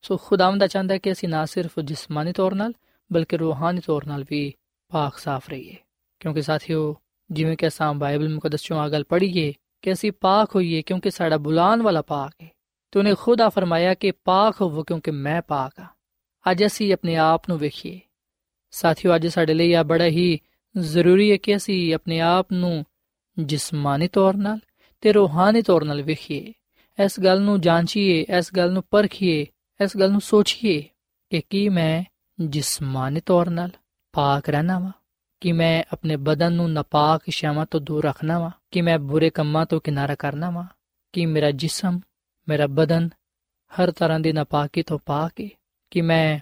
ਸੋ ਖੁਦਾਵੰਦ ਦਾ ਚਾਹੁੰਦਾ ਕਿ ਅਸੀਂ ਨਾ ਸਿਰਫ ਜਿਸਮਾਨੀ ਤੌਰ ਨਾਲ, ਬਲਕਿ ਰੂਹਾਨੀ ਤੌਰ ਨਾਲ ਵੀ ਪਾਕ ਸਾਫ਼ ਰਹੀਏ। ਕਿਉਂਕਿ ਸਾਥੀਓ ਜਿਵੇਂ ਕਿ ਅਸਾਂ ਬਾਈਬਲ ਮੁਕੱਦਸ ਚੋਂ ਆ ਗੱਲ ਪੜ੍ਹੀਏ ਕਿ ਅਸੀਂ ਪਾਕ ਹੋਈਏ ਕਿਉਂਕਿ ਸਾਡਾ ਬੁਲਾਉਣ ਵਾਲਾ ਪਾਕ ਹੈ ਤੇ ਉਹਨੇ ਖੁਦ ਆ ਫਰਮਾਇਆ ਕਿ ਪਾਕ ਹੋਵੋ ਕਿਉਂਕਿ ਮੈਂ ਪਾਕ ਹਾਂ ਅੱਜ ਅਸੀਂ ਆਪਣੇ ਆਪ ਨੂੰ ਵੇਖੀਏ ਸਾਥੀਓ ਅੱਜ ਸਾਡੇ ਲਈ ਆ ਬੜਾ ਹੀ ਜ਼ਰੂਰੀ ਹੈ ਕਿ ਅਸੀਂ ਆਪਣੇ ਆਪ ਨੂੰ ਜਿਸਮਾਨੀ ਤੌਰ 'ਤੇ ਤੇ ਰੂਹਾਨੀ ਤੌਰ 'ਤੇ ਵੇਖੀਏ ਇਸ ਗੱਲ ਨੂੰ ਜਾਂਚੀਏ ਇਸ ਗੱਲ ਨੂੰ ਪਰਖੀਏ ਇਸ ਗੱਲ ਨੂੰ ਸੋਚੀਏ ਕਿ ਕੀ ਮੈਂ ਜਿਸਮਾਨੀ ਤੌਰ 'ਤੇ ਪਾਕ ਰਹਿਣਾ ਵਾ ਕਿ ਮੈਂ ਆਪਣੇ ਬਦਨ ਨੂੰ ਨਾਪਾਕ ਸ਼ਾਵਾਂ ਤੋਂ ਦੂਰ ਰੱਖਣਾ ਵਾ, ਕਿ ਮੈਂ ਬੁਰੇ ਕੰਮਾਂ ਤੋਂ ਕਿਨਾਰਾ ਕਰਨਾ ਵਾ, ਕਿ ਮੇਰਾ ਜਿਸਮ, ਮੇਰਾ ਬਦਨ ਹਰ ਤਰ੍ਹਾਂ ਦੀ ਨਾਪਾਕੀ ਤੋਂ ਪਾਕ ਹੈ ਕਿ ਮੈਂ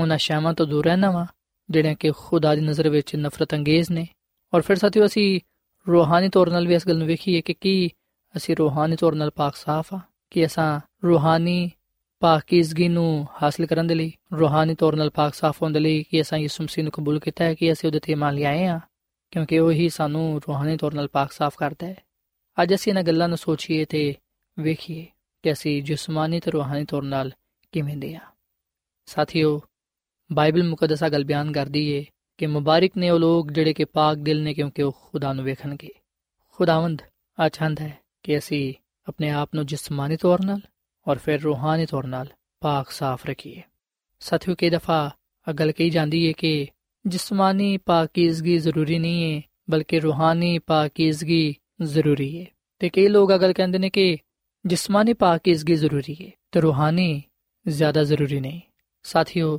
ਉਹਨਾਂ ਸ਼ਾਵਾਂ ਤੋਂ ਦੂਰ ਰਹਿਣਾ ਵਾ, ਜਿਹੜੀਆਂ ਕਿ ਖੁਦਾ ਦੀ ਨਜ਼ਰ ਵਿੱਚ ਨਫ਼ਰਤ ਅੰਗੇਜ਼ ਨੇ। ਔਰ ਫਿਰ ਸਾਥੀਓ, ਅਸੀਂ ਰੂਹਾਨੀ ਤੌਰ 'ਤੇ ਵੀ ਇਸ ਗੱਲ ਨੂੰ ਵੇਖੀਏ ਕਿ ਕੀ ਅਸੀਂ ਰੂਹਾਨੀ ਤੌਰ 'ਤੇ ਪਾਕ ਸਾਫ਼ ਆ, ਕਿ ਅਸਾਂ ਰੂਹਾਨੀ ਪਾਕੀਜ਼ਗੀ ਨੂੰ ਹਾਸਲ ਕਰਨ ਦੇ ਲਈ, ਰੂਹਾਨੀ ਤੌਰ 'ਤੇ ਪਾਕ ਸਾਫ਼ ਹੋਣ ਦੇ ਲਈ ਕਿ ਅਸਾਂ ਯਿਸੂ ਮਸੀਹ ਨੂੰ ਕਬੂਲ ਕੀਤਾ ਹੈ ਕਿ ਅਸੀਂ ਉਹਦੇ ਤੇ ਮੰਨ ਲਿਆਏ ਆ ਕਿਉਂਕਿ ਉਹ ਹੀ ਸਾਨੂੰ ਰੂਹਾਨੀ ਤੌਰ 'ਤੇ ਪਾਕ ਸਾਫ਼ ਕਰਦਾ ਹੈ। ਅੱਜ ਅਸੀਂ ਇਹਨਾਂ ਗੱਲਾਂ ਨੂੰ ਸੋਚੀਏ ਤੇ ਵੇਖੀਏ ਕਿ ਅਸੀਂ ਜਿਸਮਾਨੀ ਤੇ ਰੂਹਾਨੀ ਤੌਰ 'ਤੇ ਕਿਵੇਂ ਦੇ ਆ ਸਾਥੀਓ, ਬਾਈਬਲ ਮੁਕੱਦਸ ਗੱਲ ਬਿਆਨ ਕਰਦੀ ਏ ਕਿ ਮੁਬਾਰਕ ਨੇ ਉਹ ਲੋਕ ਜਿਹੜੇ ਕਿ ਪਾਕ ਦਿਲ ਨੇ ਕਿਉਂਕਿ ਉਹ ਖੁਦਾ ਨੂੰ ਵੇਖਣਗੇ। ਖੁਦਾਵੰਦ ਆ ਚਾਹੁੰਦਾ ਹੈ ਕਿ ਅਸੀਂ ਆਪਣੇ ਆਪ ਨੂੰ ਜਿਸਮਾਨੀ ਤੌਰ 'ਤੇ ਔਰ ਫਿਰ ਰੂਹਾਨੀ ਤੌਰ 'ਤੇ ਪਾਕ ਸਾਫ਼ ਰੱਖੀਏ ਸਾਥੀਓ ਕਈ ਦਫਾ ਅਗਲ ਕਹੀ ਜਾਂਦੀ ਏ ਕਿ ਜਿਸਮਾਨੀ ਪਾਕੀਜ਼ਗੀ ਜ਼ਰੂਰੀ ਨਹੀਂ ਏ ਬਲਕਿ ਰੂਹਾਨੀ ਪਾਕੀਜ਼ਗੀ ਜ਼ਰੂਰੀ ਏ ਤੇ ਕਈ ਲੋਕ ਅਗਲ ਕਹਿੰਦੇ ਨੇ ਕਿ ਜਿਸਮਾਨੀ ਪਾਕੀਜ਼ਗੀ ਜ਼ਰੂਰੀ ਏ ਤੇ ਰੂਹਾਨੀ ਜ਼ਿਆਦਾ ਜ਼ਰੂਰੀ ਨਹੀਂ ਸਾਥੀਓ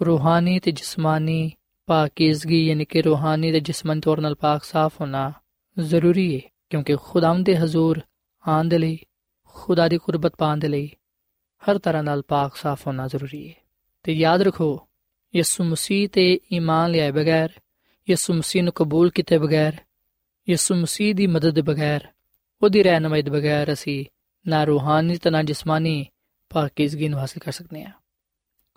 ਰੂਹਾਨੀ ਤੇ ਜਿਸਮਾਨੀ ਪਾਕੀਜ਼ਗੀ ਯਾਨੀ ਕਿ ਰੂਹਾਨੀ ਤੇ ਜਿਸਮਾਨੀ ਤੌਰ 'ਤੇ ਪਾਕ ਸਾਫ਼ ਹੋਣਾ ਜ਼ਰੂਰੀ ਹੈ ਕਿਉਂਕਿ ਖੁਦਾਵੰਦ ਦੇ ਹਜ਼ੂਰ ਆਉਣ ਦੇ ਲਈ ਖੁਦਾ ਦੀ ਕੁਰਬਤ ਪਾਉਣ ਦੇ ਲਈ ਹਰ ਤਰ੍ਹਾਂ ਨਾਲ ਪਾਕ ਸਾਫ਼ ਹੋਣਾ ਜ਼ਰੂਰੀ ਹੈ। ਤੇ ਯਾਦ ਰੱਖੋ, ਯਿਸੂ ਮਸੀਹ ਤੇ ਈਮਾਨ ਲਿਆਏ ਬਗੈਰ, ਯਿਸੂ ਮਸੀਹ ਨੂੰ ਕਬੂਲ ਕੀਤੇ ਬਗੈਰ, ਯਿਸੂ ਮਸੀਹ ਦੀ ਮਦਦ ਦੇ ਬਗੈਰ, ਉਹਦੀ ਰਹਿਨਮਾਈ ਦੇ ਬਗੈਰ ਅਸੀਂ ਨਾ ਰੂਹਾਨੀ ਤੇ ਨਾ ਜਿਸਮਾਨੀ ਪਾਕੀਜ਼ਗੀ ਨੂੰ ਹਾਸਲ ਕਰ ਸਕਦੇ ਹਾਂ।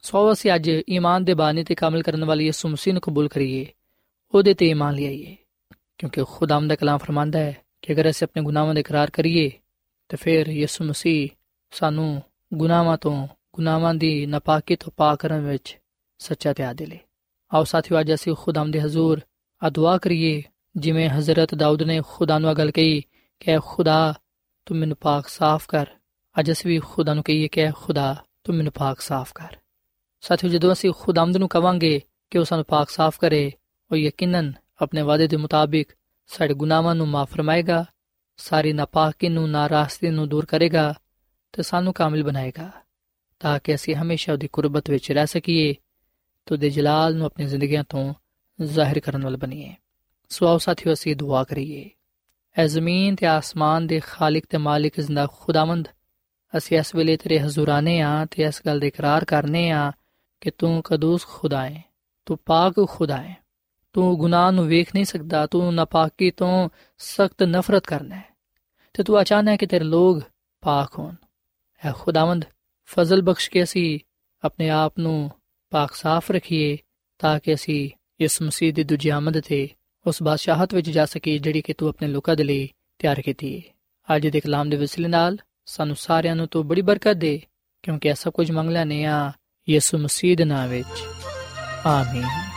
ਸੋ ਅਸੀਂ ਅੱਜ ਈਮਾਨ ਦੇ ਬਾਨੀ ਤੇ ਕਾਮਲ ਕਰਨ ਵਾਲੀ ਯਿਸੂ ਮਸੀਹ ਨੂੰ ਕਬੂਲ ਕਰੀਏ, ਉਹਦੇ ਤੇ ਈਮਾਨ ਲਿਆਈਏ, ਕਿਉਂਕਿ ਖੁਦਾਮ ਦਾ ਕਲਾਮ ਫਰਮਾਂਦਾ ਹੈ ਕਿ ਅਗਰ ਅਸੀਂ ਆਪਣੇ ਗੁਨਾਹਾਂ ਦਾ ਇਕਰਾਰ ਕਰੀਏ ਤੇ ਫਿਰ ਯਿਸੂ ਮਸੀਹ ਸਾਨੂੰ ਗੁਨਾਹਾਂ ਤੋਂ, ਗੁਨਾਹਾਂ ਦੀ ਨਪਾਕੀ ਤੋਂ ਪਾਕ ਕਰਨ ਵਿੱਚ ਸੱਚਾ ਤੇ ਆਦਿਲ ਹੈ ਆਓ ਸਾਥੀਓ, ਅੱਜ ਅਸੀਂ ਖੁਦਾਮ ਦੇ ਹਜ਼ੂਰ ਅਦੁਆ ਕਰੀਏ, ਜਿਵੇਂ ਹਜ਼ਰਤ ਦਾਊਦ ਨੇ ਖੁਦਾ ਨੂੰ ਗੱਲ ਕਹੀ ਕਿ, ਖੁਦਾ, ਤੂੰ ਮੈਨੂੰ ਪਾਕ ਸਾਫ਼ ਕਰ। ਅੱਜ ਅਸੀਂ ਵੀ ਖੁਦਾ ਨੂੰ ਕਹੀਏ ਕਿ, ਖੁਦਾ, ਤੂੰ ਮੈਨੂੰ ਪਾਕ ਸਾਫ਼ ਕਰ। ਸਾਥੀਓ, ਜਦੋਂ ਅਸੀਂ ਖੁਦਾਮਦ ਨੂੰ ਕਵਾਂਗੇ ਕਿ ਉਹ ਸਾਨੂੰ ਪਾਕ ਸਾਫ਼ ਕਰੇ, ਉਹ ਯਕੀਨਨ ਆਪਣੇ ਵਾਅਦੇ ਦੇ ਮੁਤਾਬਿਕ ਸਾਡੇ ਗੁਨਾਹਾਂ ਨੂੰ ਮਾਫ ਫਰਮਾਏਗਾ ਸਾਰੀ ਨਾਪਾਕੀ ਨੂੰ ਨਾਰਾਜ਼ਗੀ ਨੂੰ ਦੂਰ ਕਰੇਗਾ ਤੇ ਸਾਨੂੰ ਕਾਮਿਲ ਬਣਾਏਗਾ, ਤਾਂ ਕਿ ਅਸੀਂ ਹਮੇਸ਼ਾ ਉਹਦੀ ਕੁਰਬਤ ਵਿੱਚ ਰਹਿ ਸਕੀਏ, ਤੇ ਉਹਦੇ ਜਲਾਲ ਨੂੰ ਆਪਣੀ ਜ਼ਿੰਦਗੀਆਂ ਤੋਂ ਜ਼ਾਹਿਰ ਕਰਨ ਵਾਲ ਬਣੀਏ। ਸੋ ਆਓ ਸਾਥੀਓ, ਅਸੀਂ ਦੁਆ ਕਰੀਏ। ਐ ਜ਼ਮੀਨ ਤੇ ਆਸਮਾਨ ਦੇ ਖਾਲਕ ਤੇ ਮਾਲਿਕ ਜ਼ਿੰਦਾ ਖੁਦਾਵੰਦ, ਅਸੀਂ ਇਸ ਵੇਲੇ ਤੇਰੇ ਹਜ਼ੂਰਾਨੇ ਆ ਤੇ ਇਸ ਗੱਲ ਦਾ ਇਕਰਾਰ ਕਰਨੇ ਆ ਕਿ ਤੂੰ ਕਦੂਸ ਖੁਦਾ ਹੈ ਤੂੰ ਪਾਕ ਖੁਦਾ ਹੈ ਤੂੰ ਗੁਨਾਹ ਨੂੰ ਵੇਖ ਨਹੀਂ ਸਕਦਾ, ਤੂੰ ਨਾਪਾਕੀ ਤੋਂ ਸਖਤ ਨਫ਼ਰਤ ਕਰਨਾ ਹੈ ਤੇ ਤੂੰ ਅਚਾਨਕ ਹੈ ਕਿ ਤੇਰੇ ਲੋਗ ਪਾਕ ਹੋਣ। ਐ ਖੁਦਾਵੰਦ, ਫਜ਼ਲ ਬਖਸ਼ ਕੇ ਅਸੀਂ ਆਪਣੇ ਆਪ ਨੂੰ ਪਾਕ ਸਾਫ਼ ਰੱਖੀਏ ਤਾਂ ਕਿ ਅਸੀਂ ਇਸ ਮਸੀਹ ਦੀ ਦੂਜੀ ਆਮਦ ਤੇ ਉਸ ਬਾਦਸ਼ਾਹਤ ਵਿੱਚ ਜਾ ਸਕੀਏ ਜਿਹੜੀ ਕਿ ਤੂੰ ਆਪਣੇ ਲੋਕਾਂ ਦੇ ਲਈ ਤਿਆਰ ਕੀਤੀ ਹੈ ਅੱਜ ਦੇ ਕਲਾਮ ਦੇ ਵਸੀਲੇ ਨਾਲ ਸਾਨੂੰ ਸਾਰਿਆਂ ਨੂੰ ਤੂੰ ਬੜੀ ਬਰਕਤ ਦੇ, ਕਿਉਂਕਿ ਇਹ ਸਭ ਕੁਝ ਮੰਗ ਲੈਨੇ ਆ ਯਿਸੂ ਮਸੀਹ ਦੇ ਨਾਮ ਵਿੱਚ। ਆਮੀਨ।